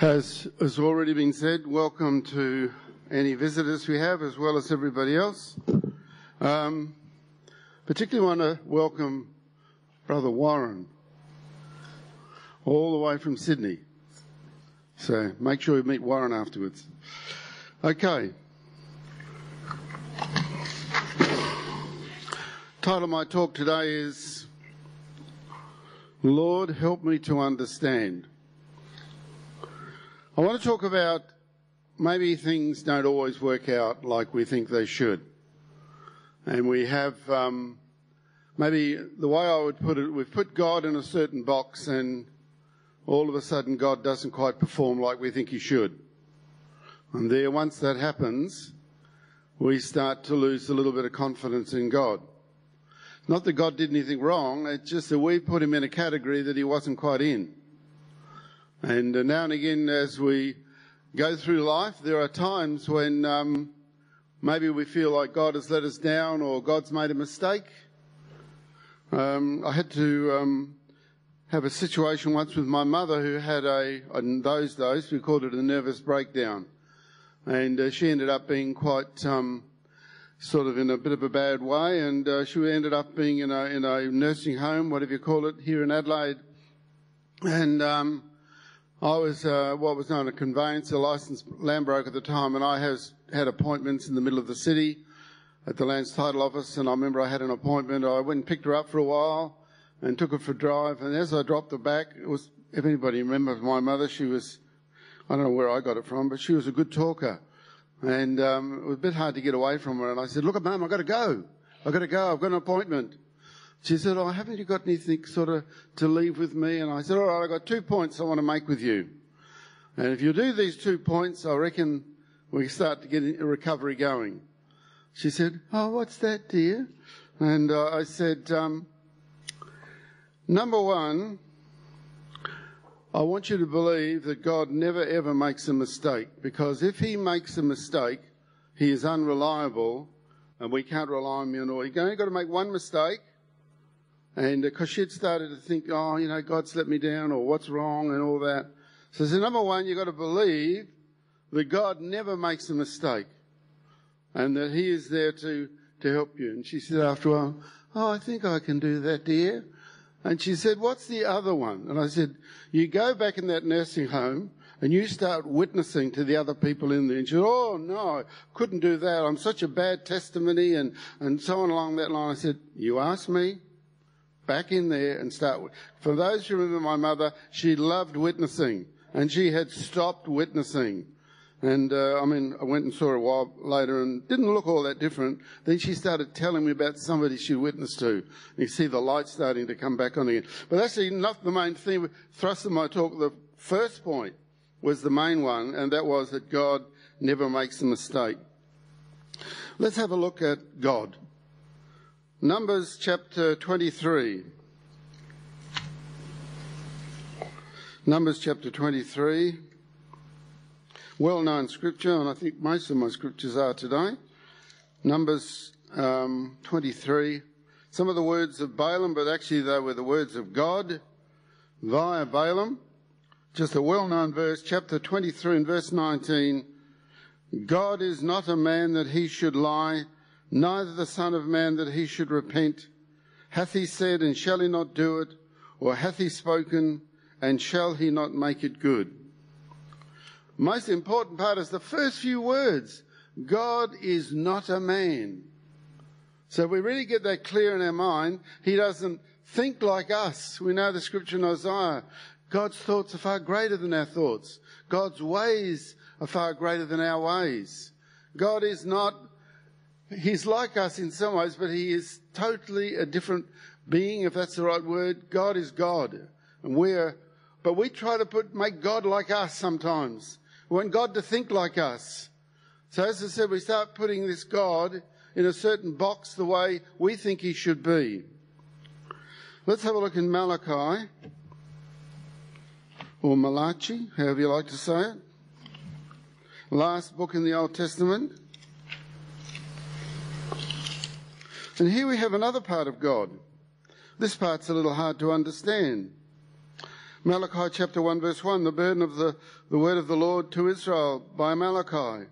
As has already been said, welcome to any visitors we have, as well as everybody else. Um, particularly want to welcome Brother Warren, all the way from Sydney. So make sure you meet Warren afterwards. Okay. Title of my talk today is Lord, help me to understand. I want to talk about maybe things don't always work out like we think they should. And we have, um, maybe the way I would put it, we've put God in a certain box and all of a sudden God doesn't quite perform like we think he should. And there, once that happens, we start to lose a little bit of confidence in God. Not that God did anything wrong, it's just that we put him in a category that he wasn't quite in. And uh, now and again, as we go through life, there are times when um, maybe we feel like God has let us down or God's made a mistake. Um, I had to um, have a situation once with my mother who had a, in those days, we called it a nervous breakdown. And uh, she ended up being quite um, sort of in a bit of a bad way, and uh, she ended up being in a, in a nursing home, whatever you call it, here in Adelaide. And um, I was uh, what was known as a conveyancer, a licensed land broker at the time, and I has, had appointments in the middle of the city at the Lands Title Office. And I remember I had an appointment. I went and picked her up for a while and took her for a drive. And as I dropped her back, it was if anybody remembers my mother, she was I don't know where I got it from, but she was a good talker, and um, it was a bit hard to get away from her. And I said, "Look, Mum, I've got to go. I've got to go. I've got an appointment." She said, Oh, haven't you got anything sort of to leave with me? And I said, All right, I've got two points I want to make with you. And if you do these two points, I reckon we start to get a recovery going. She said, Oh, what's that, dear? And uh, I said, um, Number one, I want you to believe that God never ever makes a mistake because if He makes a mistake, He is unreliable and we can't rely on him all. You've only got to make one mistake and because uh, she'd started to think, oh, you know, God's let me down or what's wrong and all that. So, so number one, you've got to believe that God never makes a mistake and that He is there to, to help you. And she said after a while, oh, I think I can do that, dear. And she said, what's the other one? And I said, you go back in that nursing home and you start witnessing to the other people in there. And she said, oh, no, couldn't do that. I'm such a bad testimony and, and so on along that line. I said, you asked me back in there and start. For those who remember my mother, she loved witnessing, and she had stopped witnessing. And uh, I mean, I went and saw her a while later and didn't look all that different. Then she started telling me about somebody she witnessed to. And you see the light starting to come back on again. But that's not the main theme, thrust of my talk. The first point was the main one, and that was that God never makes a mistake. Let's have a look at God. Numbers chapter 23. Numbers chapter 23. Well known scripture, and I think most of my scriptures are today. Numbers um, 23. Some of the words of Balaam, but actually they were the words of God via Balaam. Just a well known verse, chapter 23 and verse 19. God is not a man that he should lie neither the Son of Man that he should repent. Hath he said, and shall he not do it? Or hath he spoken, and shall he not make it good? Most important part is the first few words. God is not a man. So we really get that clear in our mind. He doesn't think like us. We know the scripture in Isaiah. God's thoughts are far greater than our thoughts. God's ways are far greater than our ways. God is not He's like us in some ways, but he is totally a different being, if that's the right word. God is God. And we're, but we try to put, make God like us sometimes. We want God to think like us. So as I said, we start putting this God in a certain box the way we think he should be. Let's have a look in Malachi, or Malachi, however you like to say it. Last book in the Old Testament. And here we have another part of God. This part's a little hard to understand. Malachi chapter 1 verse 1, the burden of the, the word of the Lord to Israel by Malachi.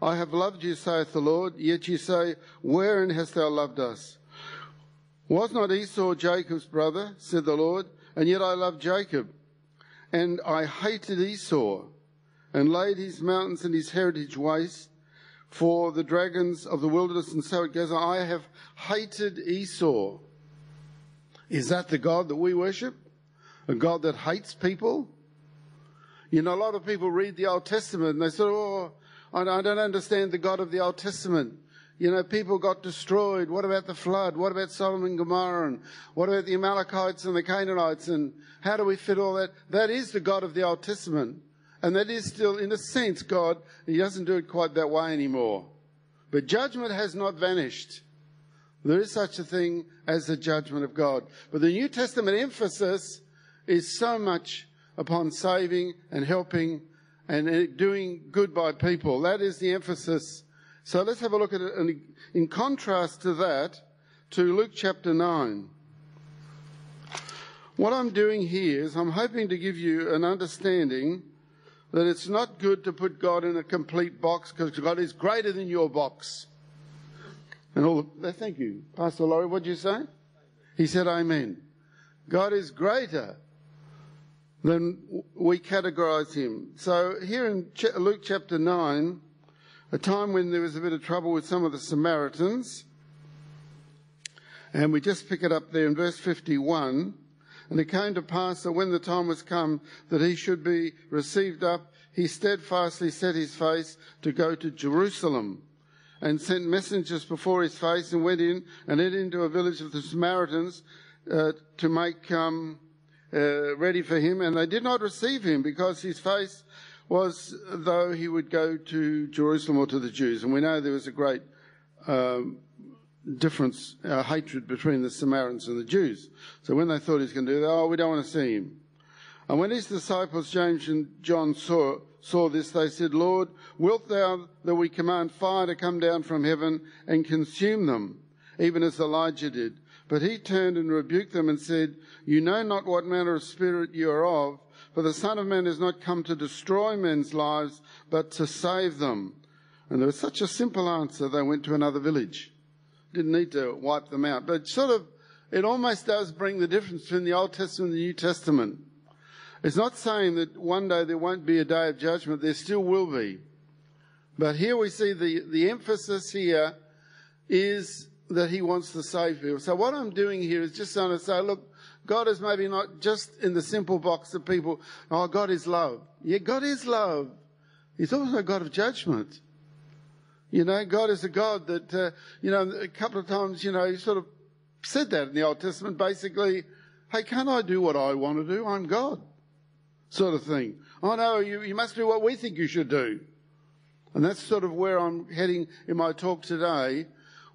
I have loved you, saith the Lord, yet ye say, Wherein hast thou loved us? Was not Esau Jacob's brother, said the Lord, and yet I loved Jacob. And I hated Esau, and laid his mountains and his heritage waste for the dragons of the wilderness, and so it goes. I have hated Esau. Is that the God that we worship? A God that hates people? You know, a lot of people read the Old Testament and they say, oh, I don't understand the God of the Old Testament. You know, people got destroyed. What about the flood? What about Sodom and Gomorrah? And what about the Amalekites and the Canaanites? And how do we fit all that? That is the God of the Old Testament. And that is still, in a sense, God. He doesn't do it quite that way anymore. But judgment has not vanished. There is such a thing as the judgment of God. But the New Testament emphasis is so much upon saving and helping and uh, doing good by people. That is the emphasis. So let's have a look at it. In contrast to that, to Luke chapter 9. What I'm doing here is I'm hoping to give you an understanding that it's not good to put God in a complete box because God is greater than your box. And all the, thank you. Pastor Laurie, what did you say? He said, Amen. God is greater than we categorize him. So here in Luke chapter 9, a time when there was a bit of trouble with some of the Samaritans, and we just pick it up there in verse 51. And it came to pass that when the time was come that he should be received up, he steadfastly set his face to go to Jerusalem and sent messengers before his face and went in and entered into a village of the Samaritans uh, to make um, uh, ready for him. And they did not receive him because his face was though he would go to Jerusalem or to the Jews. And we know there was a great um, difference, uh, hatred between the Samaritans and the Jews. So when they thought he was going to do that, oh, we don't want to see him. And when his disciples, James and John, saw, saw this, they said, Lord, wilt thou that we command fire to come down from heaven and consume them, even as Elijah did? But he turned and rebuked them and said, You know not what manner of spirit you are of, for the Son of Man has not come to destroy men's lives, but to save them. And there was such a simple answer, they went to another village. Didn't need to wipe them out. But sort of, it almost does bring the difference between the Old Testament and the New Testament. It's not saying that one day there won't be a day of judgment, there still will be. But here we see the, the emphasis here is that he wants to save people. So what I'm doing here is just trying to say, look, God is maybe not just in the simple box of people, oh, God is love. Yeah, God is love. He's also a God of judgment. You know, God is a God that, uh, you know, a couple of times, you know, he sort of said that in the Old Testament, basically, hey, can't I do what I want to do? I'm God. Sort of thing. Oh no, you, you must do what we think you should do. And that's sort of where I'm heading in my talk today,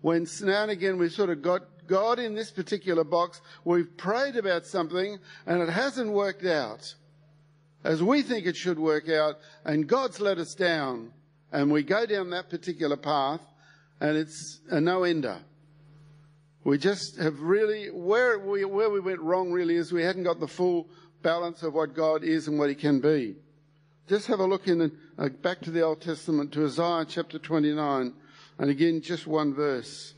when now and again we've sort of got God in this particular box, we've prayed about something and it hasn't worked out as we think it should work out, and God's let us down, and we go down that particular path, and it's a no ender. We just have really, where we, where we went wrong really is we hadn't got the full balance of what God is and what He can be. Just have a look in, uh, back to the Old Testament, to Isaiah chapter 29, and again, just one verse.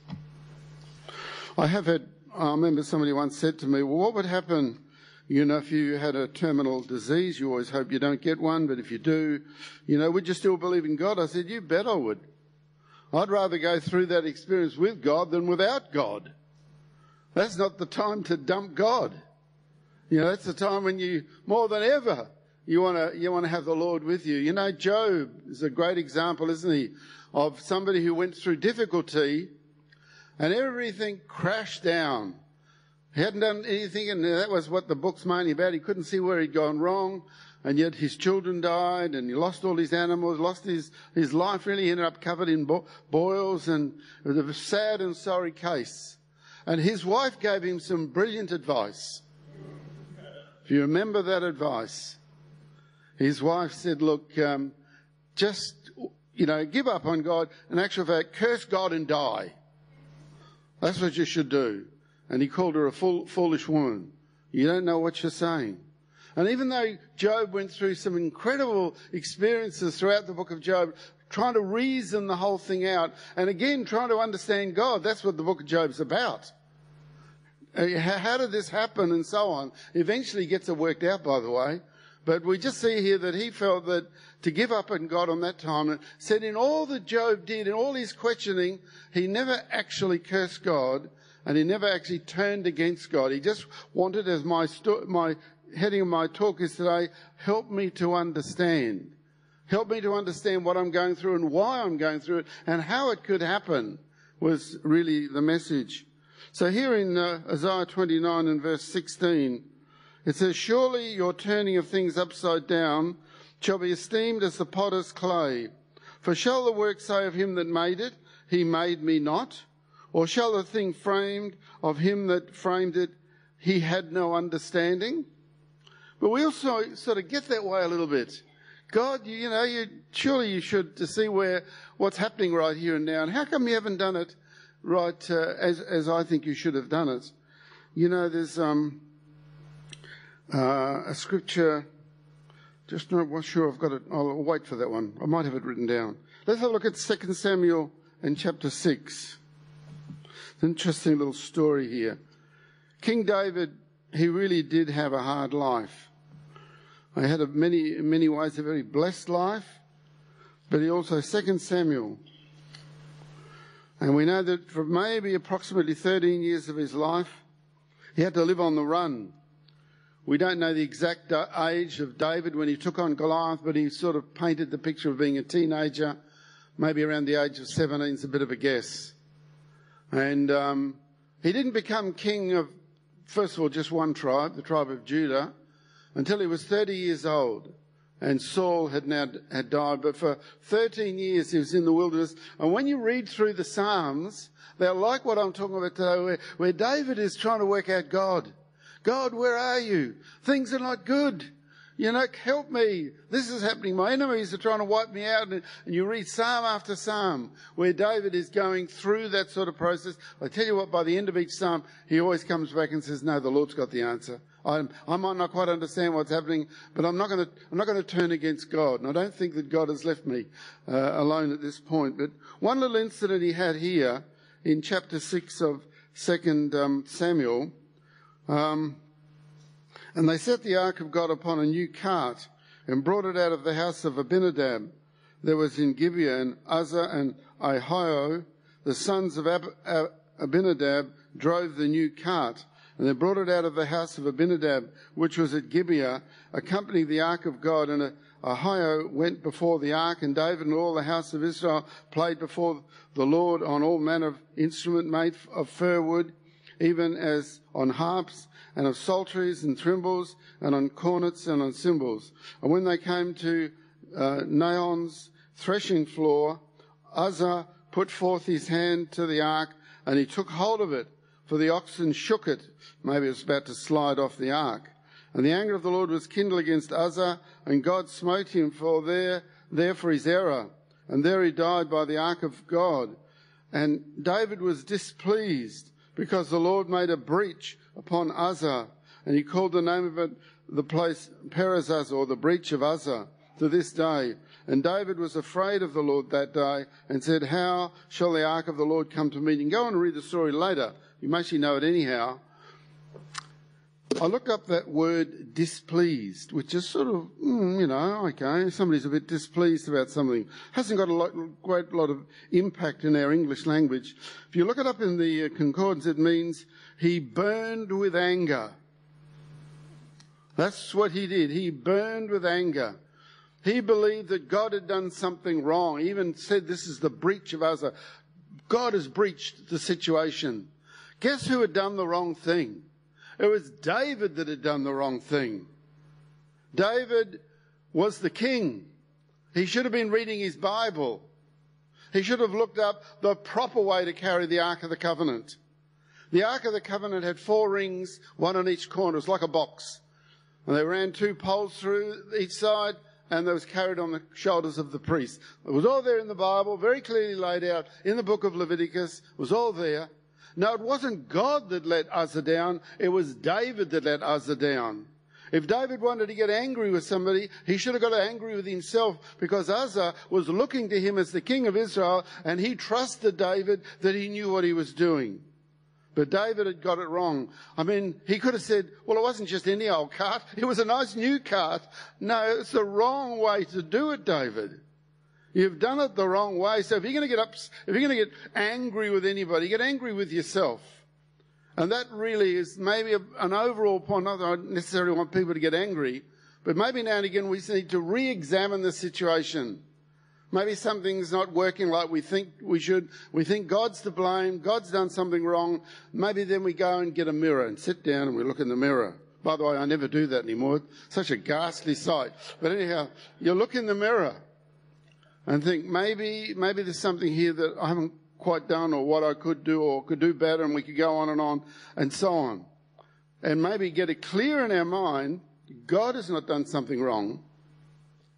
I have had, I remember somebody once said to me, well, what would happen, you know, if you had a terminal disease? You always hope you don't get one, but if you do, you know, would you still believe in God? I said, you bet I would. I'd rather go through that experience with God than without God. That's not the time to dump God. You know, that's the time when you, more than ever, you want to you want to have the Lord with you. You know, Job is a great example, isn't he, of somebody who went through difficulty and everything crashed down. He hadn't done anything, and that was what the book's mainly about. He couldn't see where he'd gone wrong, and yet his children died, and he lost all his animals, lost his, his life, really he ended up covered in bo- boils, and it was a sad and sorry case. And his wife gave him some brilliant advice. If you remember that advice, his wife said, Look, um, just, you know, give up on God. In actual fact, curse God and die. That's what you should do. And he called her a fool, foolish woman. You don't know what you're saying. And even though Job went through some incredible experiences throughout the book of Job, trying to reason the whole thing out, and again trying to understand God, that's what the book of Job's about. Uh, how did this happen and so on? Eventually gets it worked out, by the way. But we just see here that he felt that to give up on God on that time, and said in all that Job did, in all his questioning, he never actually cursed God, and he never actually turned against God. He just wanted, as my, sto- my heading of my talk is today, help me to understand. Help me to understand what I'm going through and why I'm going through it and how it could happen was really the message. So here in uh, Isaiah 29 and verse 16, it says, Surely your turning of things upside down shall be esteemed as the potter's clay. For shall the work say of him that made it, He made me not? Or shall the thing framed of him that framed it, He had no understanding? But we also sort of get that way a little bit. God, you, you know, you, surely you should to see where what's happening right here and now. And how come you haven't done it right uh, as as I think you should have done it? You know, there's um, uh, a scripture, just not sure I've got it. I'll wait for that one. I might have it written down. Let's have a look at 2 Samuel and chapter 6. Interesting little story here. King David, he really did have a hard life. He had a many, in many ways a very blessed life, but he also, 2 Samuel, and we know that for maybe approximately 13 years of his life, he had to live on the run. We don't know the exact uh, age of David when he took on Goliath, but he sort of painted the picture of being a teenager, maybe around the age of 17 is a bit of a guess. And um, he didn't become king of, first of all, just one tribe, the tribe of Judah, until he was 30 years old. And Saul had now had died, but for 13 years he was in the wilderness. And when you read through the Psalms, they're like what I'm talking about today, where, where David is trying to work out God. God, where are you? Things are not good. You know, help me. This is happening. My enemies are trying to wipe me out. And, you read Psalm after Psalm where David is going through that sort of process. I tell you what, by the end of each Psalm, he always comes back and says, no, the Lord's got the answer. I'm, i might not quite understand what's happening, but I'm not going to, I'm not going to turn against God. And I don't think that God has left me uh, alone at this point. But one little incident he had here in chapter 6 of 2nd um, Samuel, um, and they set the ark of God upon a new cart and brought it out of the house of Abinadab. There was in Gibeah and Uzzah and Ahio, the sons of Ab- Ab- Abinadab, drove the new cart. And they brought it out of the house of Abinadab, which was at Gibeah, accompanying the ark of God. And Ahio went before the ark, and David and all the house of Israel played before the Lord on all manner of instrument made of fir wood even as on harps and of psalteries and timbrels and on cornets and on cymbals. And when they came to uh, Nachon's threshing floor, Uzzah put forth his hand to the ark and he took hold of it, for the oxen shook it. Maybe it was about to slide off the ark. And the anger of the Lord was kindled against Uzzah, and God smote him for there, there for his error. And there he died by the ark of God. And David was displeased because the Lord made a breach upon Uzzah, and he called the name of it the place Perez or the breach of Uzzah, to this day. And David was afraid of the Lord that day and said, How shall the ark of the Lord come to me? Can go and read the story later. You mostly know it anyhow. I look up that word displeased, which is sort of, mm, you know, okay, somebody's a bit displeased about something. Hasn't got a lot, great lot of impact in our English language. If you look it up in the uh, concordance, it means he burned with anger. That's what he did. He burned with anger. He believed that God had done something wrong. He even said this is the breach of Uzzah. God has breached the situation. Guess who had done the wrong thing? It was David that had done the wrong thing. David was the king. He should have been reading his Bible. He should have looked up the proper way to carry the Ark of the Covenant. The Ark of the Covenant had four rings, one on each corner. It was like a box. And they ran two poles through each side, and they was carried on the shoulders of the priest. It was all there in the Bible, very clearly laid out in the book of Leviticus. It was all there. No, it wasn't God that let Uzzah down. It was David that let Uzzah down. If David wanted to get angry with somebody, he should have got angry with himself because Uzzah was looking to him as the king of Israel and he trusted David that he knew what he was doing. But David had got it wrong. I mean, he could have said, well, it wasn't just any old cart. It was a nice new cart. No, it's the wrong way to do it, David. You've done it the wrong way. So if you're going to get up, if you're going to get angry with anybody, get angry with yourself. And that really is maybe an overall point. Not that I necessarily want people to get angry, but maybe now and again we need to re-examine the situation. Maybe something's not working like we think we should. We think God's to blame. God's done something wrong. Maybe then we go and get a mirror and sit down and we look in the mirror. By the way, I never do that anymore. Such a ghastly sight. But anyhow, you look in the mirror and think maybe, maybe there's something here that I haven't quite done or what I could do or could do better and we could go on and on and so on. And maybe get it clear in our mind, God has not done something wrong.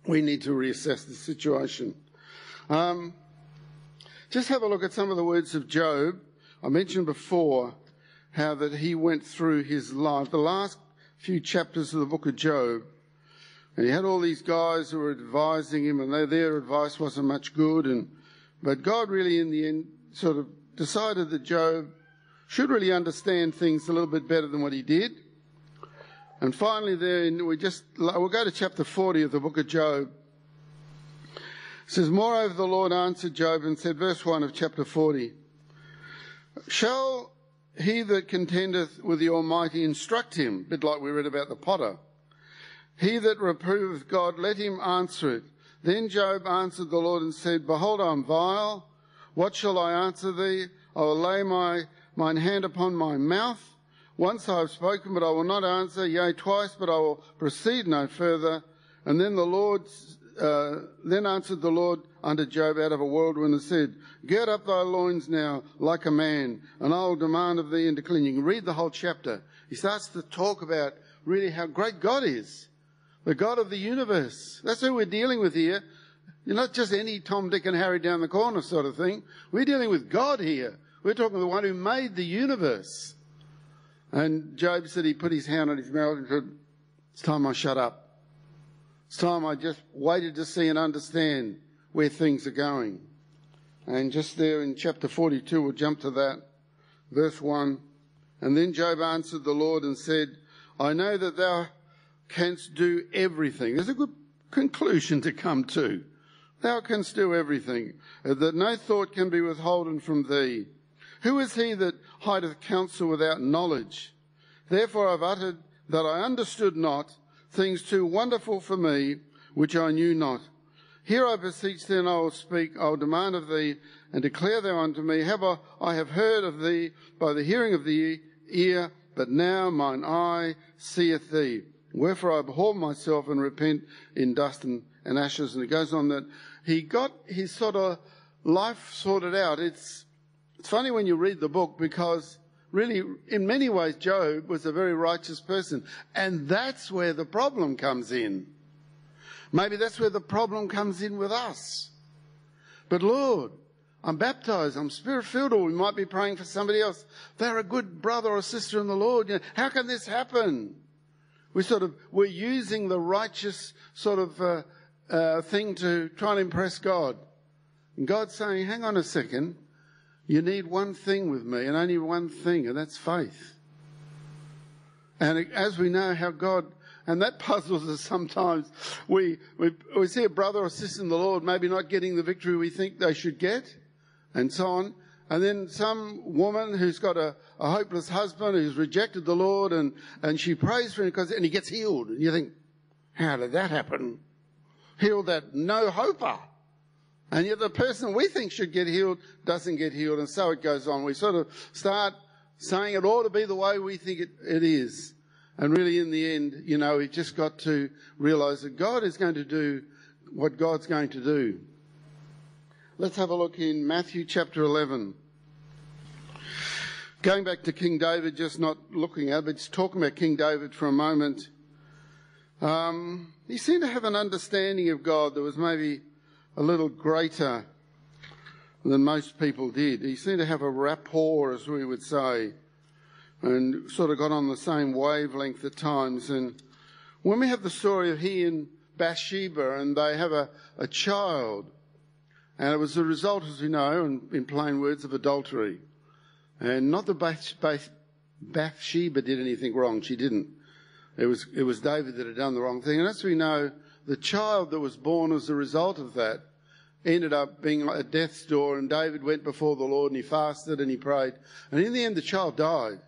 We need to reassess the situation. Um, just have a look at some of the words of Job. I mentioned before how that he went through his life. The last few chapters of the book of Job, and he had all these guys who were advising him, and they, their advice wasn't much good. And but God really, in the end, sort of decided that Job should really understand things a little bit better than what he did. And finally, there we just we'll go to chapter 40 of the book of Job. It says, Moreover, the Lord answered Job and said, verse 1 of chapter 40, Shall he that contendeth with the Almighty instruct him? A bit like we read about the potter. He that reproveth God, let him answer it. Then Job answered the Lord and said, Behold, I am vile. What shall I answer thee? I will lay my, mine hand upon my mouth. Once I have spoken, but I will not answer. Yea, twice, but I will proceed no further. And then the Lord, uh, then answered the Lord unto Job out of a whirlwind and said, Gird up thy loins now like a man, and I will demand of thee into clean. You can read the whole chapter. He starts to talk about really how great God is the God of the universe. That's who we're dealing with here. You're not just any Tom, Dick, and Harry down the corner sort of thing. We're dealing with God here. We're talking the one who made the universe. And Job said he put his hand on his mouth and said, It's time I shut up. It's time I just waited to see and understand where things are going. And just there in chapter 42, we'll jump to that, verse 1. And then Job answered the Lord and said, I know that thou canst do everything. There's a good conclusion to come to. Thou canst do everything, uh, that no thought can be withholden from thee. Who is he that hideth counsel without knowledge? Therefore I've uttered that I understood not things too wonderful for me, which I knew not. Here I beseech thee, and I will speak. I will demand of thee, and declare thou unto me. I, I have heard of thee by the hearing of the ear, but now mine eye seeth thee. Wherefore I abhor myself and repent in dust and, and ashes. And it goes on that he got his sort of life sorted out. It's, it's funny when you read the book because really, in many ways, Job was a very righteous person. And that's where the problem comes in. Maybe that's where the problem comes in with us. But Lord, I'm baptized, I'm spirit filled, or we might be praying for somebody else. They're a good brother or sister in the Lord. You know, how can this happen? We sort of, we're using the righteous sort of uh, uh, thing to try and impress God. And God's saying, hang on a second, you need one thing with me, and only one thing, and that's faith. And as we know how God, and that puzzles us sometimes. We, we, we see a brother or sister in the Lord maybe not getting the victory we think they should get, and so on. And then some woman who's got a, a hopeless husband who's rejected the Lord and, and she prays for him because, and he gets healed. And you think, how did that happen? Healed that no hoper. And yet the person we think should get healed doesn't get healed. And so it goes on. We sort of start saying it ought to be the way we think it, it is. And really in the end, you know, we've just got to realize that God is going to do what God's going to do. Let's have a look in Matthew chapter 11. Going back to King David, just not looking at, but just talking about King David for a moment. Um, he seemed to have an understanding of God that was maybe a little greater than most people did. He seemed to have a rapport, as we would say, and sort of got on the same wavelength at times. And when we have the story of he and Bathsheba and they have a, a child, and it was the result, as we know, in, in plain words, of adultery. And not that Bath, Bath, Bathsheba did anything wrong, she didn't. It was, it was David that had done the wrong thing. And as we know, the child that was born as a result of that ended up being at death's door, and David went before the Lord and he fasted and he prayed. And in the end, the child died.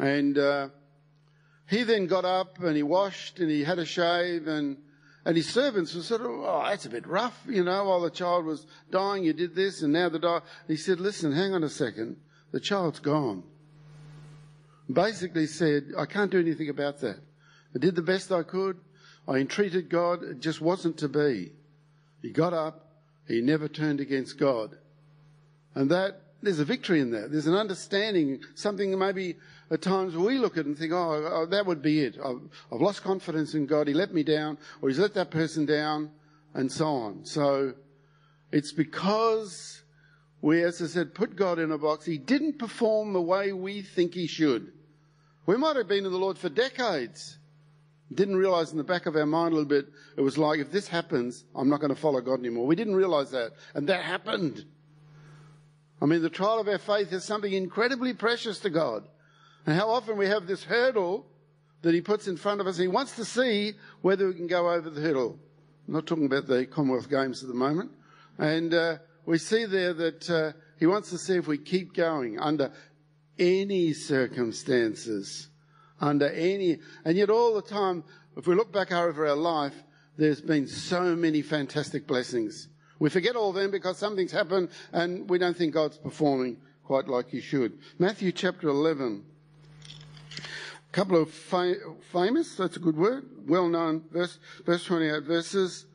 And uh, he then got up and he washed and he had a shave and and his servants were sort of, oh, that's a bit rough, you know, while the child was dying, you did this, and now the die. He said, listen, hang on a second, the child's gone. Basically said, I can't do anything about that. I did the best I could. I entreated God. It just wasn't to be. He got up. He never turned against God. And that, there's a victory in that. There's an understanding, something maybe at times we look at it and think, oh, oh that would be it. I've, I've, lost confidence in God. He let me down, or He's let that person down, and so on. So it's because we, as I said, put God in a box. He didn't perform the way we think He should. We might have been in the Lord for decades. Didn't realize in the back of our mind a little bit, it was like, if this happens, I'm not going to follow God anymore. We didn't realize that. And that happened. I mean, the trial of our faith is something incredibly precious to God. And how often we have this hurdle that he puts in front of us. He wants to see whether we can go over the hurdle. I'm not talking about the Commonwealth Games at the moment. And uh, we see there that uh, he wants to see if we keep going under any circumstances. Under any, and yet all the time, if we look back over our life, there's been so many fantastic blessings. We forget all of them because something's happened and we don't think God's performing quite like he should. Matthew chapter 11 couple of famous, that's a good word, well known verse, verse 28 verses.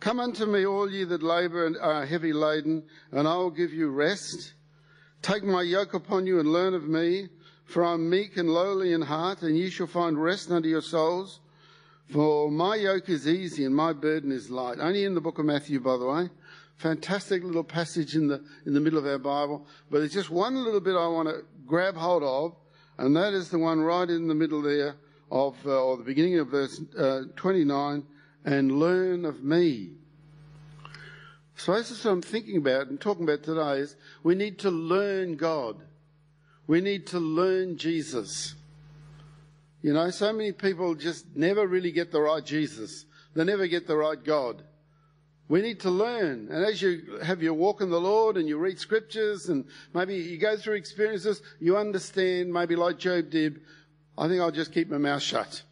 Come unto me, all ye that labour and are heavy laden, and I will give you rest. Take my yoke upon you and learn of me, for I am meek and lowly in heart, and ye shall find rest unto your souls. For my yoke is easy and my burden is light. Only in the book of Matthew, by the way. Fantastic little passage in the, in the middle of our Bible. But there's just one little bit I want to grab hold of and that is the one right in the middle there of, uh, or the beginning of verse uh, 29, and learn of me. So this is what I'm thinking about and talking about today is we need to learn God. We need to learn Jesus. You know, so many people just never really get the right Jesus. They never get the right God. We need to learn. And as you have your walk in the Lord and you read scriptures and maybe you go through experiences, you understand, maybe like Job did, I think I'll just keep my mouth shut.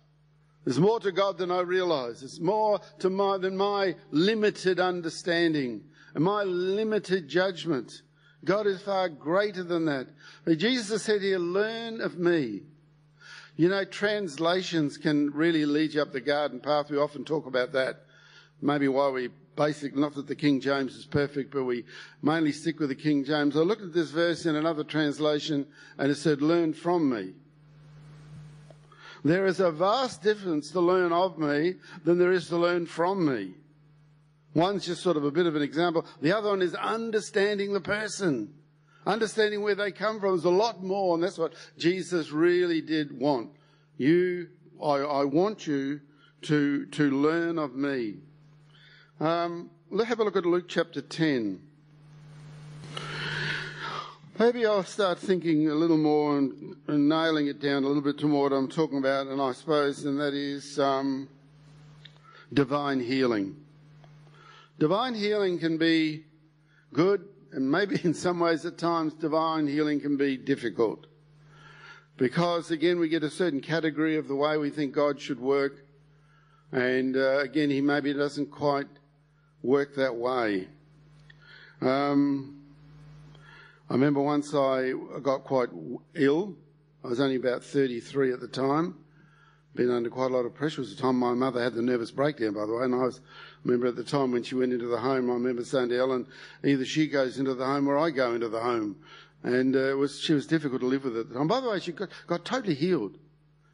There's more to God than I realize. There's more to my, than my limited understanding and my limited judgment. God is far greater than that. But Jesus said here, learn of me. You know, translations can really lead you up the garden path. We often talk about that. Maybe why we basic, not that the King James is perfect, but we mainly stick with the King James. I looked at this verse in another translation and it said, learn from me. There is a vast difference to learn of me than there is to learn from me. One's just sort of a bit of an example. The other one is understanding the person. Understanding where they come from is a lot more, and that's what Jesus really did want. You, I, I want you to, to learn of me. Um, let's have a look at Luke chapter 10. Maybe I'll start thinking a little more and, and, nailing it down a little bit to more what I'm talking about, and I suppose, and that is um, divine healing. Divine healing can be good, and maybe in some ways at times divine healing can be difficult. Because again, we get a certain category of the way we think God should work, and uh, again, He maybe doesn't quite work that way. Um, I remember once I got quite ill. I was only about 33 at the time. Been under quite a lot of pressure. It was the time my mother had the nervous breakdown, by the way. And I was, I remember at the time when she went into the home, I remember saying to Helen, either she goes into the home or I go into the home. And uh, it was, she was difficult to live with at the time. By the way, she got, got totally healed.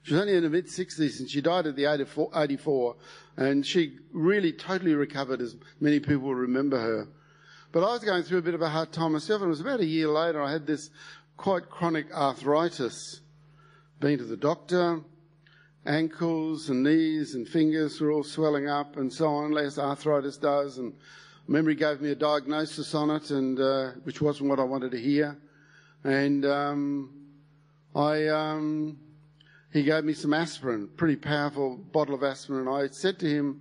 She was only in her mid 60s and she died at the 84, 84 and she really totally recovered, as many people remember her. But I was going through a bit of a hard time myself, and it was about a year later I had this quite chronic arthritis. Been to the doctor, ankles and knees and fingers were all swelling up and so on, as arthritis does. And memory gave me a diagnosis on it, and uh, which wasn't what I wanted to hear. And um, I, um, he gave me some aspirin, pretty powerful bottle of aspirin. And I said to him,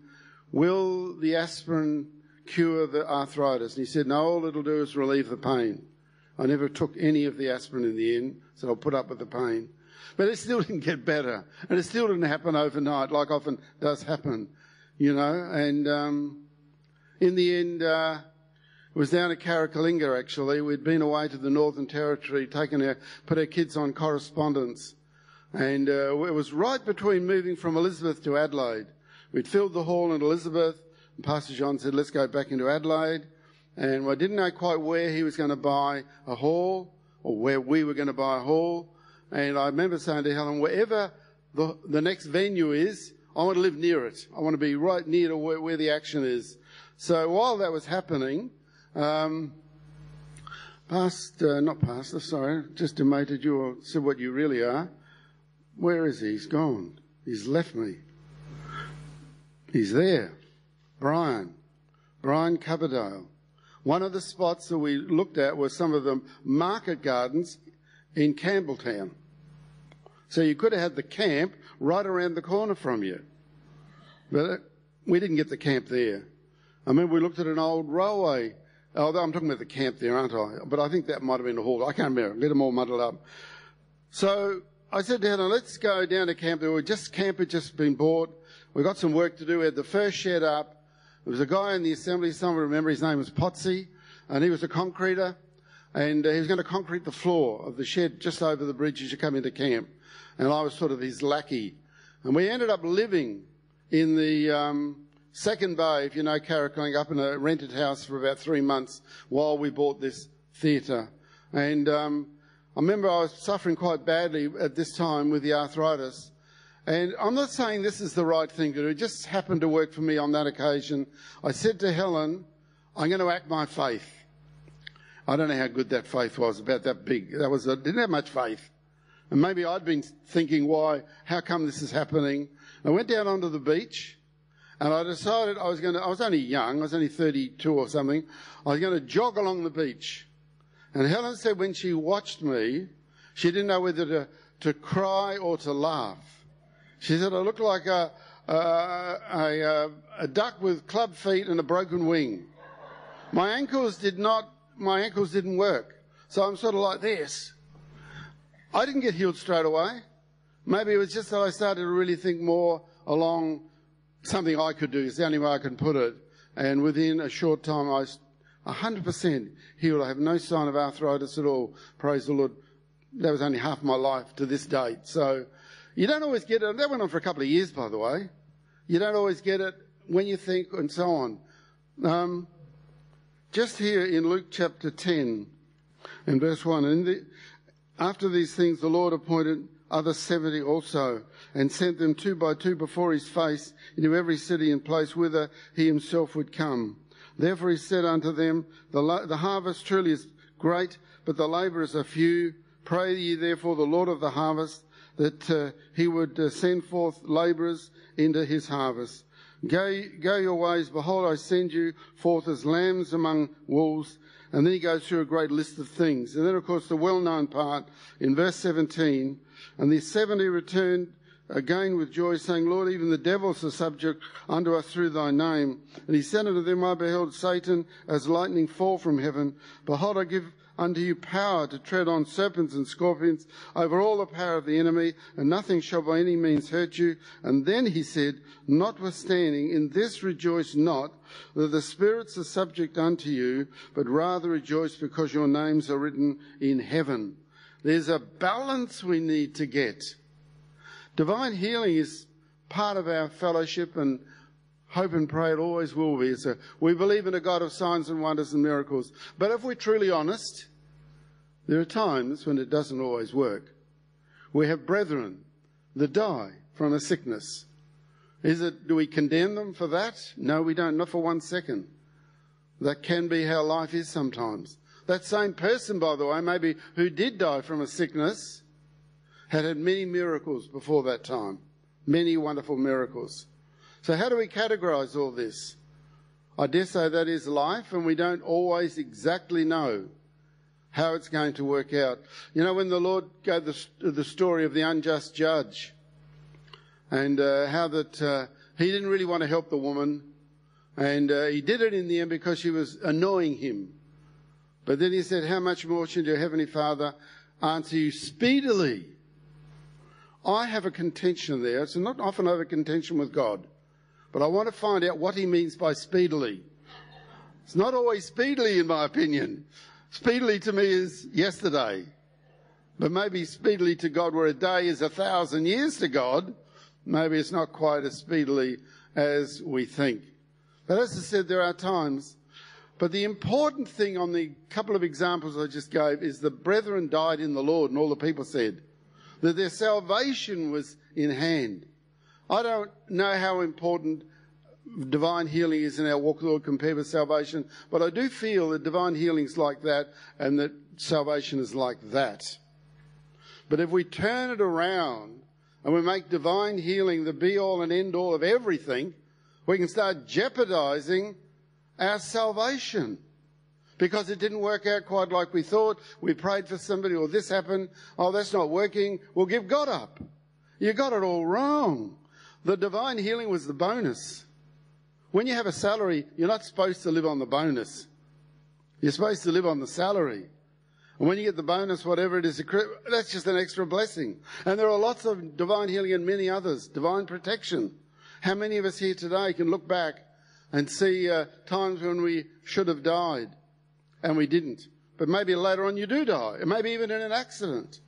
"Will the aspirin cure the arthritis?" And he said, "No, all it'll do is relieve the pain." I never took any of the aspirin in the end, so I'll put up with the pain. But it still didn't get better, and it still didn't happen overnight, like often does happen, you know. And um, in the end, uh, it was down at Carrickalinga actually. We'd been away to the Northern Territory, taken our, put our kids on correspondence, and uh, it was right between moving from Elizabeth to Adelaide. We'd filled the hall in Elizabeth, and Pastor John said, "Let's go back into Adelaide." And I didn't know quite where he was going to buy a hall or where we were going to buy a hall. And I remember saying to Helen, wherever the, the next venue is, I want to live near it. I want to be right near to where, where the action is. So while that was happening, um, Pastor, not Pastor, sorry, just demoted you or said what you really are. Where is he? He's gone. He's left me. He's there. Brian. Brian Coverdale. One of the spots that we looked at was some of the market gardens in Campbelltown. So you could have had the camp right around the corner from you. But uh, we didn't get the camp there. I remember we looked at an old railway. Although I'm talking about the camp there, aren't I? But I think that might have been a hall. I can't remember. Get them all muddled up. So I said to Hannah, let's go down to camp. Were just camp had just been bought. We got some work to do. We had the first shed up. There was a guy in the assembly. Some remember his name was Potsy, and he was a concreter, and uh, he was going to concrete the floor of the shed just over the bridge as you come into camp and I was sort of his lackey. And we ended up living in the um, second bay, if you know Carrickalinga, up in a rented house for about three months while we bought this theatre. And um, I remember I was suffering quite badly at this time with the arthritis. And I'm not saying this is the right thing to do. It just happened to work for me on that occasion. I said to Helen, I'm going to act my faith. I don't know how good that faith was, about that big. That was, I didn't have much faith. And maybe I'd been thinking, why, how come this is happening? I went down onto the beach and I decided I was going to, I was only young, I was only 32 or something. I was going to jog along the beach. And Helen said when she watched me, she didn't know whether to, to cry or to laugh. She said I looked like a, a, a, a duck with club feet and a broken wing. My ankles did not, my ankles didn't work. So I'm sort of like this. I didn't get healed straight away. Maybe it was just that I started to really think more along something I could do. It's the only way I can put it. And within a short time, I 100% healed. I have no sign of arthritis at all. Praise the Lord. That was only half my life to this date. So you don't always get it. That went on for a couple of years, by the way. You don't always get it when you think and so on. Um, just here in Luke chapter 10 and verse 1, in the, after these things, the Lord appointed other seventy also, and sent them two by two before his face into every city and place whither he himself would come. Therefore he said unto them, The, the harvest truly is great, but the labourers are few. Pray ye therefore the Lord of the harvest that uh, he would uh, send forth labourers into his harvest. Go, go your ways. Behold, I send you forth as lambs among wolves. And then he goes through a great list of things. And then, of course, the well known part in verse 17 and the 70 returned again with joy, saying, Lord, even the devils are subject unto us through thy name. And he said unto them, I beheld Satan as lightning fall from heaven. Behold, I give unto you power to tread on serpents and scorpions over all the power of the enemy, and nothing shall by any means hurt you. And then he said, Notwithstanding, in this rejoice not that the spirits are subject unto you, but rather rejoice because your names are written in heaven. There's a balance we need to get. Divine healing is part of our fellowship and hope and pray it always will be. So we believe in a God of signs and wonders and miracles. But if we're truly honest, there are times when it doesn't always work. We have brethren that die from a sickness. Is it, do we condemn them for that? No, we don't, not for one second. That can be how life is sometimes. That same person, by the way, maybe who did die from a sickness, had had many miracles before that time. Many wonderful miracles. So, how do we categorize all this? I dare say that is life, and we don't always exactly know how it's going to work out. You know, when the Lord gave the, the story of the unjust judge and uh, how that uh, he didn't really want to help the woman, and uh, he did it in the end because she was annoying him. But then he said, How much more should your Heavenly Father answer you speedily? I have a contention there. It's not often over contention with God, but I want to find out what he means by speedily. It's not always speedily, in my opinion. Speedily to me is yesterday. But maybe speedily to God, where a day is a thousand years to God, maybe it's not quite as speedily as we think. But as I said, there are times. But the important thing on the couple of examples I just gave is the brethren died in the Lord, and all the people said that their salvation was in hand. I don't know how important divine healing is in our walk with the Lord compared with salvation, but I do feel that divine healing is like that and that salvation is like that. But if we turn it around and we make divine healing the be all and end all of everything, we can start jeopardizing our salvation because it didn't work out quite like we thought. We prayed for somebody or this happened. Oh, that's not working. We'll give God up. You got it all wrong. The divine healing was the bonus. When you have a salary, you're not supposed to live on the bonus. You're supposed to live on the salary. And when you get the bonus, whatever it is, that's just an extra blessing. And there are lots of divine healing and many others. Divine protection. How many of us here today can look back and see uh, times when we should have died and we didn't? But maybe later on you do die, and maybe even in an accident.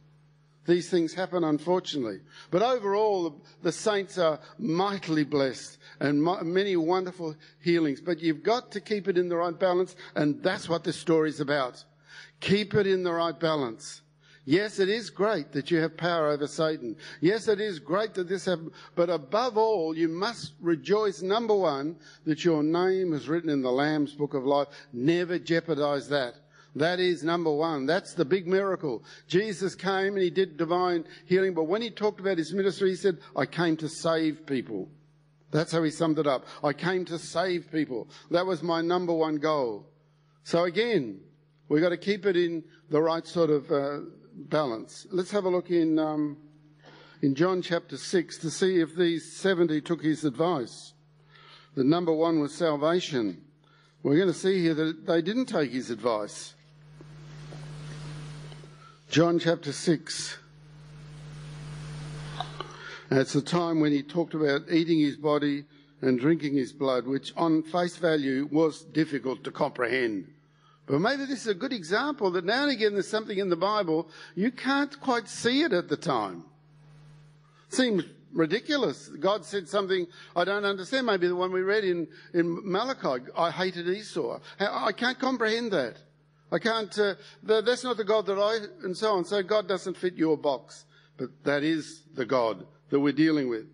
These things happen, unfortunately. But overall, the saints are mightily blessed and many wonderful healings. But you've got to keep it in the right balance, and that's what this story is about. Keep it in the right balance. Yes, it is great that you have power over Satan. Yes, it is great that this happened. But above all, you must rejoice, number one, that your name is written in the Lamb's book of life. Never jeopardize that. That is number one. That's the big miracle. Jesus came and he did divine healing, but when he talked about his ministry, he said, I came to save people. That's how he summed it up. I came to save people. That was my number one goal. So again, we've got to keep it in the right sort of uh, balance. Let's have a look in, um, in John chapter 6 to see if these 70 took his advice. The number one was salvation. We're going to see here that they didn't take his advice. John chapter 6. And it's the time when he talked about eating his body and drinking his blood, which on face value was difficult to comprehend. But maybe this is a good example that now and again there's something in the Bible, you can't quite see it at the time. Seems ridiculous. God said something I don't understand. Maybe the one we read in, in Malachi, I hated Esau. I can't comprehend that. I can't, uh, that's not the God that I, and so on. So God doesn't fit your box. But that is the God that we're dealing with.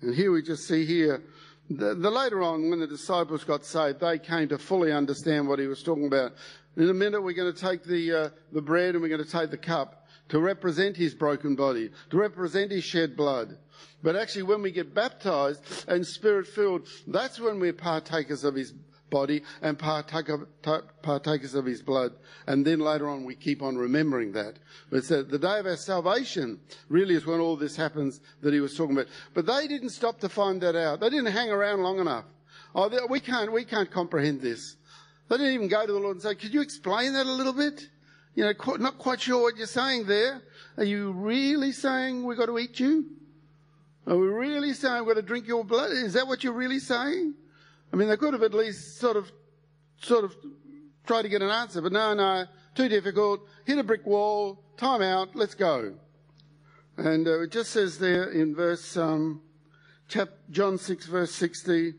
And here we just see here, the, the later on when the disciples got saved, they came to fully understand what he was talking about. In a minute, we're going to take the, uh, the bread and we're going to take the cup to represent his broken body, to represent his shed blood. But actually, when we get baptized and spirit filled, that's when we're partakers of his body and partakers of his blood. And then later on, we keep on remembering that. But so the day of our salvation really is when all this happens that he was talking about. But they didn't stop to find that out. They didn't hang around long enough. Oh, we can't, we can't comprehend this. They didn't even go to the Lord and say, could you explain that a little bit? You know, not quite sure what you're saying there. Are you really saying we've got to eat you? Are we really saying we've got to drink your blood? Is that what you're really saying? I mean, they could have at least sort of, sort of tried to get an answer, but no, no, too difficult. Hit a brick wall. Time out. Let's go. And uh, it just says there in verse um, chap- John six verse sixty.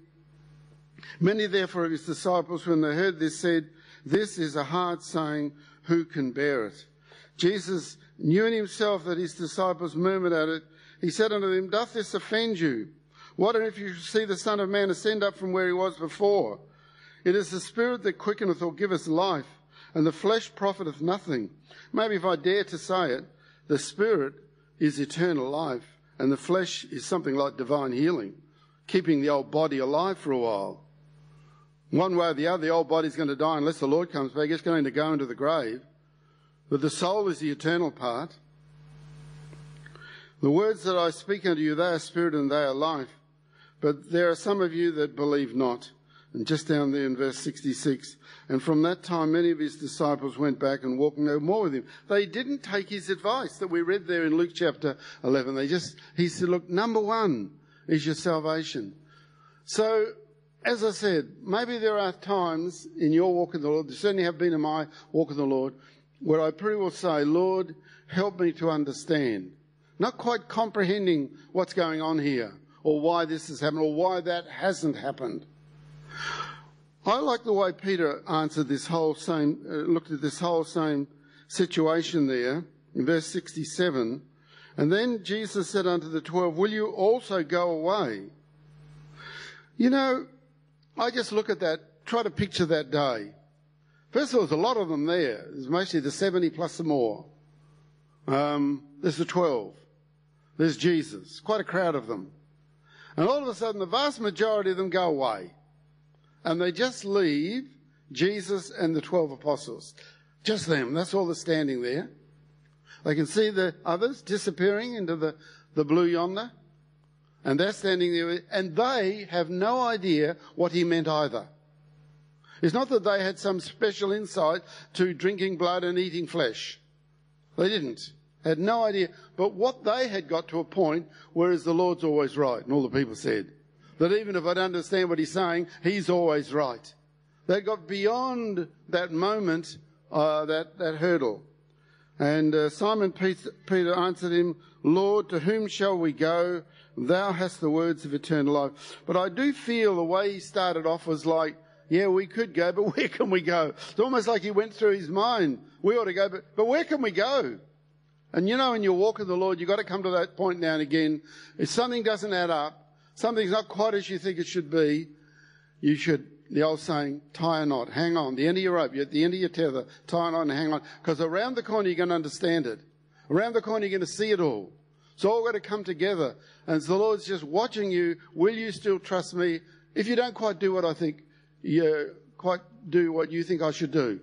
Many therefore of his disciples, when they heard this, said, "This is a hard saying. Who can bear it?" Jesus knew in himself that his disciples murmured at it. He said unto them, Doth this offend you? What if you see the Son of Man ascend up from where he was before? It is the Spirit that quickeneth or giveth life, and the flesh profiteth nothing. Maybe if I dare to say it, the Spirit is eternal life, and the flesh is something like divine healing, keeping the old body alive for a while. One way or the other, the old body's going to die unless the Lord comes back. It's going to go into the grave. But the soul is the eternal part. The words that I speak unto you, they are spirit and they are life. But there are some of you that believe not. And just down there in verse 66, and from that time many of his disciples went back and walked no more with him. They didn't take his advice that we read there in Luke chapter 11. They just, he said, look, number one is your salvation. So, as I said, maybe there are times in your walk with the Lord, there certainly have been in my walk with the Lord, where I pretty well say, Lord, help me to understand. Not quite comprehending what's going on here, or why this has happened, or why that hasn't happened. I like the way Peter answered this whole same, uh, looked at this whole same situation there in verse 67. And then Jesus said unto the twelve, Will you also go away? You know, I just look at that, try to picture that day. First of all, there's a lot of them there. There's mostly the 70 plus some more. Um, there's the 12. There's Jesus. Quite a crowd of them. And all of a sudden, the vast majority of them go away and they just leave Jesus and the 12 apostles. Just them. That's all that's standing there. They can see the others disappearing into the, the blue yonder. And they're standing there, and they have no idea what he meant either. It's not that they had some special insight to drinking blood and eating flesh. They didn't. Had no idea. But what they had got to a point, whereas the Lord's always right, and all the people said that even if I don't understand what he's saying, he's always right. They got beyond that moment, uh, that, that hurdle. And uh, Simon Peter answered him, Lord, to whom shall we go? Thou hast the words of eternal life. But I do feel the way he started off was like, yeah, we could go, but where can we go? It's almost like he went through his mind. We ought to go, but, but where can we go? And you know, in your walk with the Lord, you've got to come to that point now and again. If something doesn't add up, something's not quite as you think it should be, you should, the old saying, tie a knot, hang on, the end of your rope, you're at the end of your tether, tie a knot and hang on. Because around the corner you're going to understand it. Around the corner you're going to see it all. It's all got to come together. And so the Lord's just watching you. Will you still trust me? If you don't quite do what I think, you quite do what you think I should do.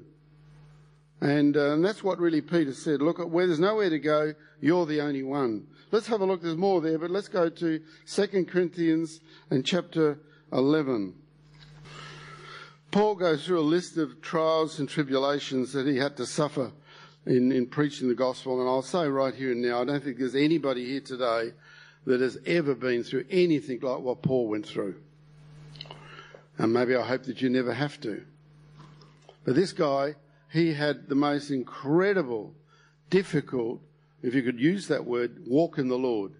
And, uh, and that's what really Peter said. Look, where there's nowhere to go, you're the only one. Let's have a look. There's more there, but let's go to 2 Corinthians and chapter 11. Paul goes through a list of trials and tribulations that he had to suffer in, in preaching the gospel. And I'll say right here and now, I don't think there's anybody here today that has ever been through anything like what Paul went through. And maybe I hope that you never have to. But this guy, he had the most incredible, difficult, if you could use that word, walk in the Lord.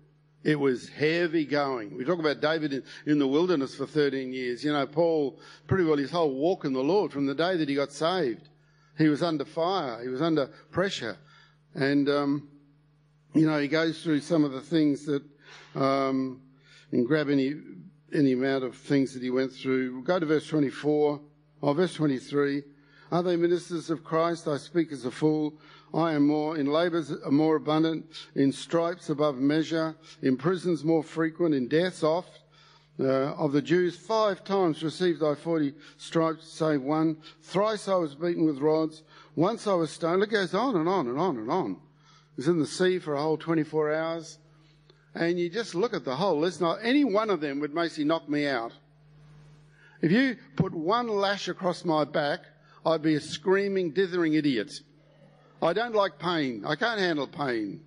It was heavy going. We talk about David in, in, the wilderness for 13 years. You know, Paul, pretty well his whole walk in the Lord from the day that he got saved. He was under fire. He was under pressure. And, um, you know, he goes through some of the things that, um, and grab any, any amount of things that he went through. Go to verse 24, or verse 23. Are they ministers of Christ? I speak as a fool. I am more, in labours more abundant, in stripes above measure, in prisons more frequent, in deaths oft. Uh, of the Jews, five times received I forty stripes, save one. Thrice I was beaten with rods. Once I was stoned. It goes on and on and on and on. I was in the sea for a whole 24 hours. And you just look at the whole list. Now, any one of them would basically knock me out. If you put one lash across my back, I'd be a screaming, dithering idiot. I don't like pain. I can't handle pain.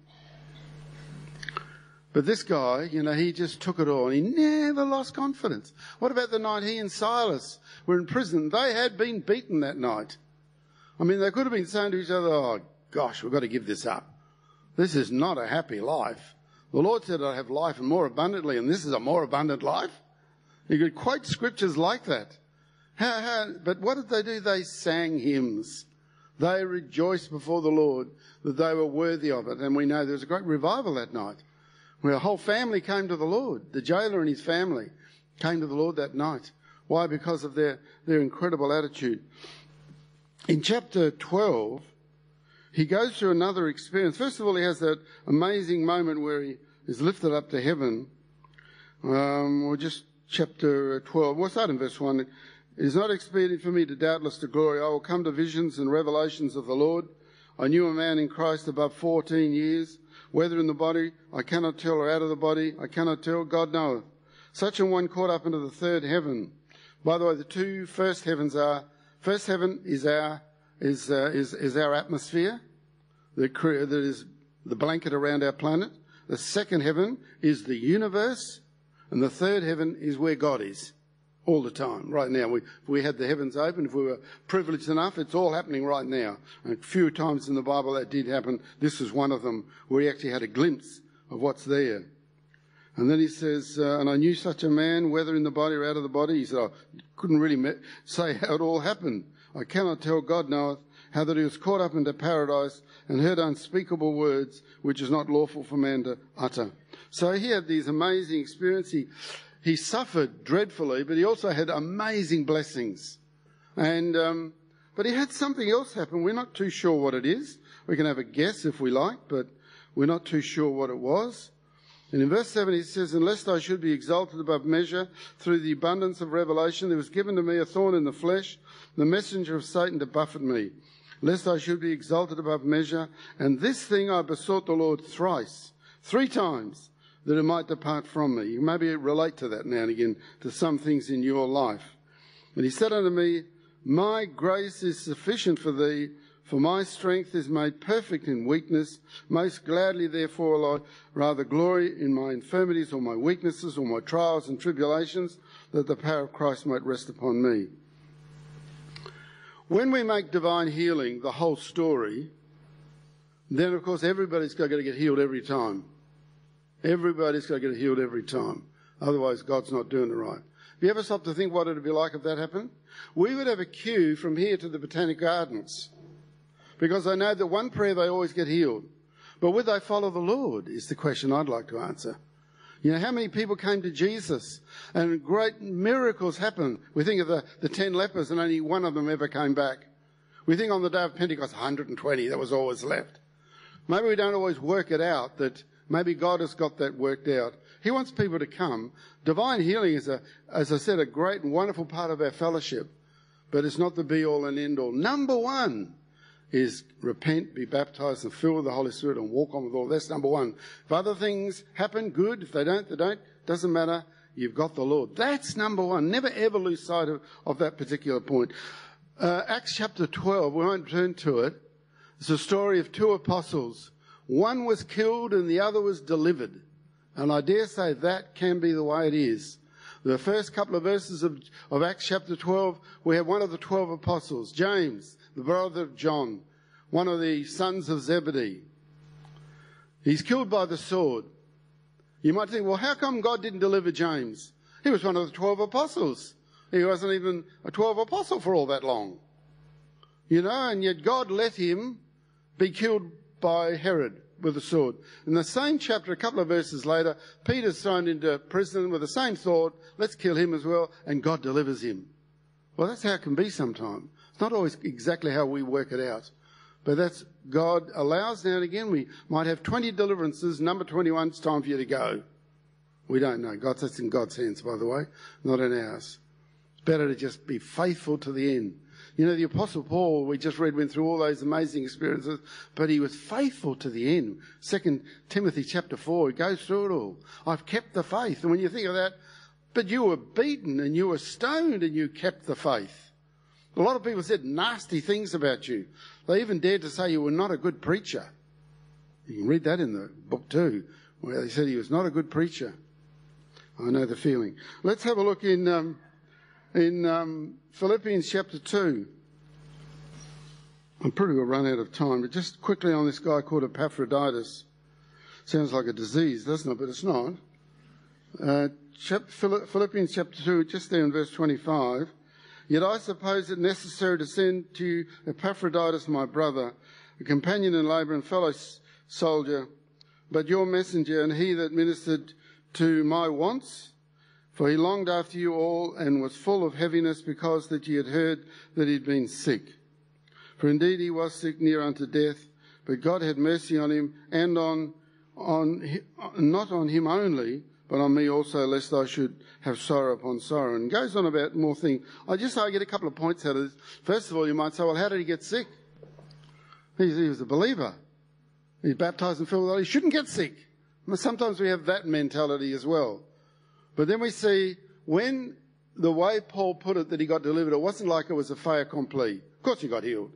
But this guy, you know, he just took it all. And he never lost confidence. What about the night he and Silas were in prison? They had been beaten that night. I mean, they could have been saying to each other, oh, gosh, we've got to give this up. This is not a happy life. The Lord said I'd have life and more abundantly, and this is a more abundant life. You could quote scriptures like that. How, how, but what did they do? They sang hymns. They rejoiced before the Lord that they were worthy of it. And we know there was a great revival that night where a whole family came to the Lord. The jailer and his family came to the Lord that night. Why? Because of their, their incredible attitude. In chapter 12, he goes through another experience. First of all, he has that amazing moment where he, is lifted up to heaven. Um, or just chapter 12. We'll start in verse 1. It is not expedient for me to doubtless to glory. I will come to visions and revelations of the Lord. I knew a man in Christ above 14 years, whether in the body, I cannot tell, or out of the body, I cannot tell, God knoweth. Such a one caught up into the third heaven. By the way, the two first heavens are, first heaven is our, is, uh, is, is our atmosphere, that, that is the blanket around our planet. The second heaven is the universe, and the third heaven is where God is all the time, right now. We, if we had the heavens open, if we were privileged enough, it's all happening right now. And a few times in the Bible that did happen. This was one of them where he actually had a glimpse of what's there. And then he says, uh, and I knew such a man, whether in the body or out of the body. He said, I couldn't really me- say how it all happened. I cannot tell, God knoweth, how that he was caught up into paradise and heard unspeakable words which is not lawful for man to utter. So he had these amazing experiences. He, he suffered dreadfully, but he also had amazing blessings. And, um, but he had something else happen. We're not too sure what it is. We can have a guess if we like, but we're not too sure what it was. And in verse 7 he says, Unless I should be exalted above measure through the abundance of revelation, there was given to me a thorn in the flesh, the messenger of Satan to buffet me, lest I should be exalted above measure. And this thing I besought the Lord thrice, three times, that it might depart from me. You maybe relate to that now and again, to some things in your life. And he said unto me, My grace is sufficient for thee, for my strength is made perfect in weakness. Most gladly, therefore, will I rather glory in my infirmities or my weaknesses or my trials and tribulations, that the power of Christ might rest upon me. When we make divine healing the whole story, then of course everybody's got to get healed every time. Everybody's got to get healed every time. Otherwise, God's not doing it right. Have you ever stopped to think what it would be like if that happened? We would have a queue from here to the Botanic Gardens because I know that one prayer they always get healed. But would they follow the Lord is the question I'd like to answer. You know, how many people came to Jesus and great miracles happened? We think of the, the 10 lepers and only one of them ever came back. We think on the day of Pentecost, 120, that was always left. Maybe we don't always work it out that maybe God has got that worked out. He wants people to come. Divine healing is a, as I said, a great and wonderful part of our fellowship, but it's not the be all and end all. Number one is repent, be baptized, and fill with the Holy Spirit, and walk on with all. That's number one. If other things happen, good. If they don't, they don't. Doesn't matter. You've got the Lord. That's number one. Never ever lose sight of, of that particular point. Uh, Acts chapter 12, we won't turn to it. It's a story of two apostles. One was killed and the other was delivered. And I dare say that can be the way it is. The first couple of verses of, of Acts chapter 12, we have one of the 12 apostles, James, the brother of John, one of the sons of Zebedee. He's killed by the sword. You might think, well, how come God didn't deliver James? He was one of the 12 apostles. He wasn't even a 12 apostle for all that long. You know, and yet God let him be killed by Herod with a sword. In the same chapter, a couple of verses later, Peter's thrown into prison with the same thought, let's kill him as well, and God delivers him. Well, that's how it can be sometimes. It's not always exactly how we work it out. But that's God allows now and again. We might have 20 deliverances. Number 21, it's time for you to go. We don't know. God, that's in God's hands, by the way, not in ours. It's better to just be faithful to the end. You know, the Apostle Paul, we just read, went through all those amazing experiences, but he was faithful to the end. Second Timothy chapter 4, he goes through it all. I've kept the faith. And when you think of that, but you were beaten and you were stoned and you kept the faith. A lot of people said nasty things about you. They even dared to say you were not a good preacher. You can read that in the book too, where they said he was not a good preacher. I know the feeling. Let's have a look in um, in um, Philippians chapter two. I'm pretty well run out of time, but just quickly on this guy called Epaphroditus. Sounds like a disease, doesn't it? But it's not. Uh, Philippians chapter 2, just there in verse 25. Yet I suppose it necessary to send to you Epaphroditus, my brother, a companion in labour and fellow soldier, but your messenger, and he that ministered to my wants. For he longed after you all, and was full of heaviness, because that ye had heard that he had been sick. For indeed he was sick near unto death, but God had mercy on him, and on on, not on him only, but on me also, lest I should have sorrow upon sorrow. And goes on about more things. I just I get a couple of points out of this. First of all, you might say, well, how did he get sick? He was a believer. He's baptized and filled with He shouldn't get sick. Sometimes we have that mentality as well. But then we see when the way Paul put it that he got delivered, it wasn't like it was a fait accompli. Of course he got healed.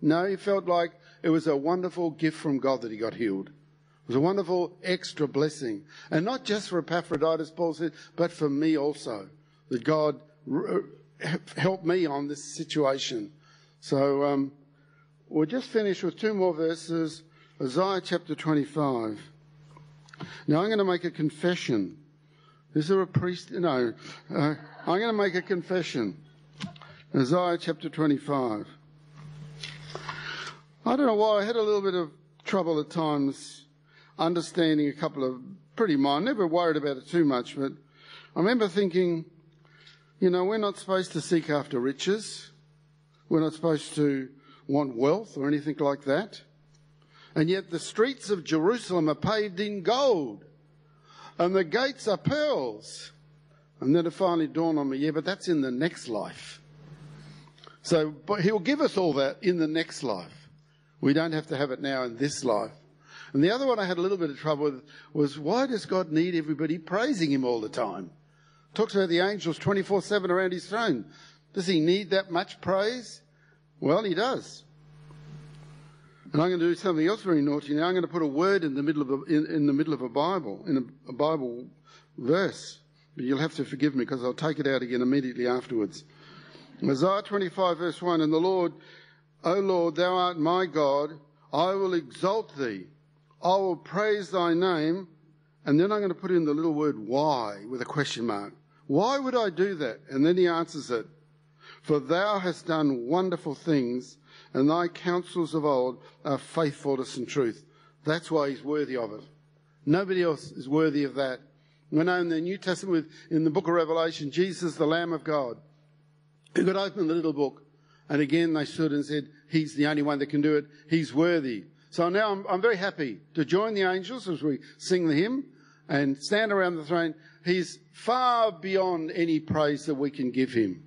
No, he felt like it was a wonderful gift from God that he got healed. It was a wonderful extra blessing. And not just for Epaphroditus, Paul said, but for me also. That God helped me on this situation. So um, we'll just finish with two more verses. Isaiah chapter 25. Now I'm going to make a confession. Is there a priest? No. Uh, I'm going to make a confession. Isaiah chapter 25. I don't know why I had a little bit of trouble at times understanding a couple of pretty minor, never worried about it too much, but I remember thinking, you know, we're not supposed to seek after riches. We're not supposed to want wealth or anything like that. And yet the streets of Jerusalem are paved in gold and the gates are pearls. And then it finally dawned on me, yeah, but that's in the next life. So, but he'll give us all that in the next life. We don't have to have it now in this life. And the other one I had a little bit of trouble with was why does God need everybody praising him all the time? Talks about the angels 24 7 around his throne. Does he need that much praise? Well, he does. And I'm going to do something else very naughty now. I'm going to put a word in the middle of a, in, in the middle of a Bible, in a, a Bible verse. But you'll have to forgive me because I'll take it out again immediately afterwards. Isaiah 25 verse 1, And the Lord, O Lord, thou art my God, I will exalt thee I will praise thy name. And then I'm going to put in the little word why with a question mark. Why would I do that? And then he answers it. For thou hast done wonderful things, and thy counsels of old are faithfulness and truth. That's why he's worthy of it. Nobody else is worthy of that. We know in the New Testament, in the book of Revelation, Jesus, the Lamb of God, who could open the little book. And again, they stood and said, He's the only one that can do it. He's worthy. So now I'm, I'm very happy to join the angels as we sing the hymn and stand around the throne. He's far beyond any praise that we can give him.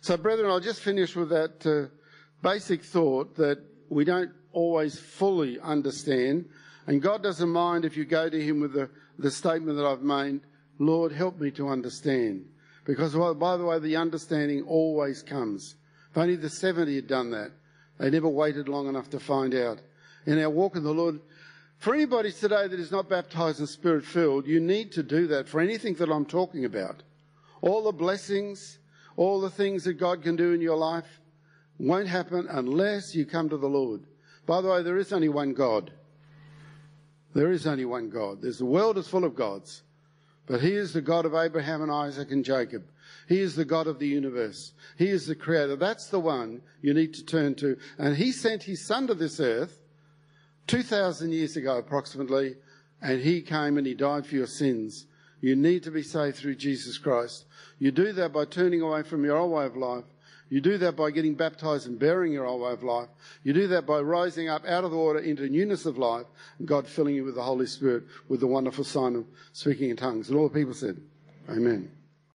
So, brethren, I'll just finish with that uh, basic thought that we don't always fully understand. And God doesn't mind if you go to him with the, the statement that I've made, Lord, help me to understand. Because, well, by the way, the understanding always comes. If only the 70 had done that, they never waited long enough to find out in our walk in the Lord. For anybody today that is not baptized and spirit filled, you need to do that for anything that I'm talking about. All the blessings, all the things that God can do in your life won't happen unless you come to the Lord. By the way, there is only one God. There is only one God. There's the world is full of gods. But he is the God of Abraham and Isaac and Jacob. He is the God of the universe. He is the creator. That's the one you need to turn to. And he sent his son to this earth 2,000 years ago, approximately, and he came and he died for your sins. You need to be saved through Jesus Christ. You do that by turning away from your old way of life. You do that by getting baptized and bearing your old way of life. You do that by rising up out of the water into newness of life, and God filling you with the Holy Spirit with the wonderful sign of speaking in tongues. And all the people said, Amen.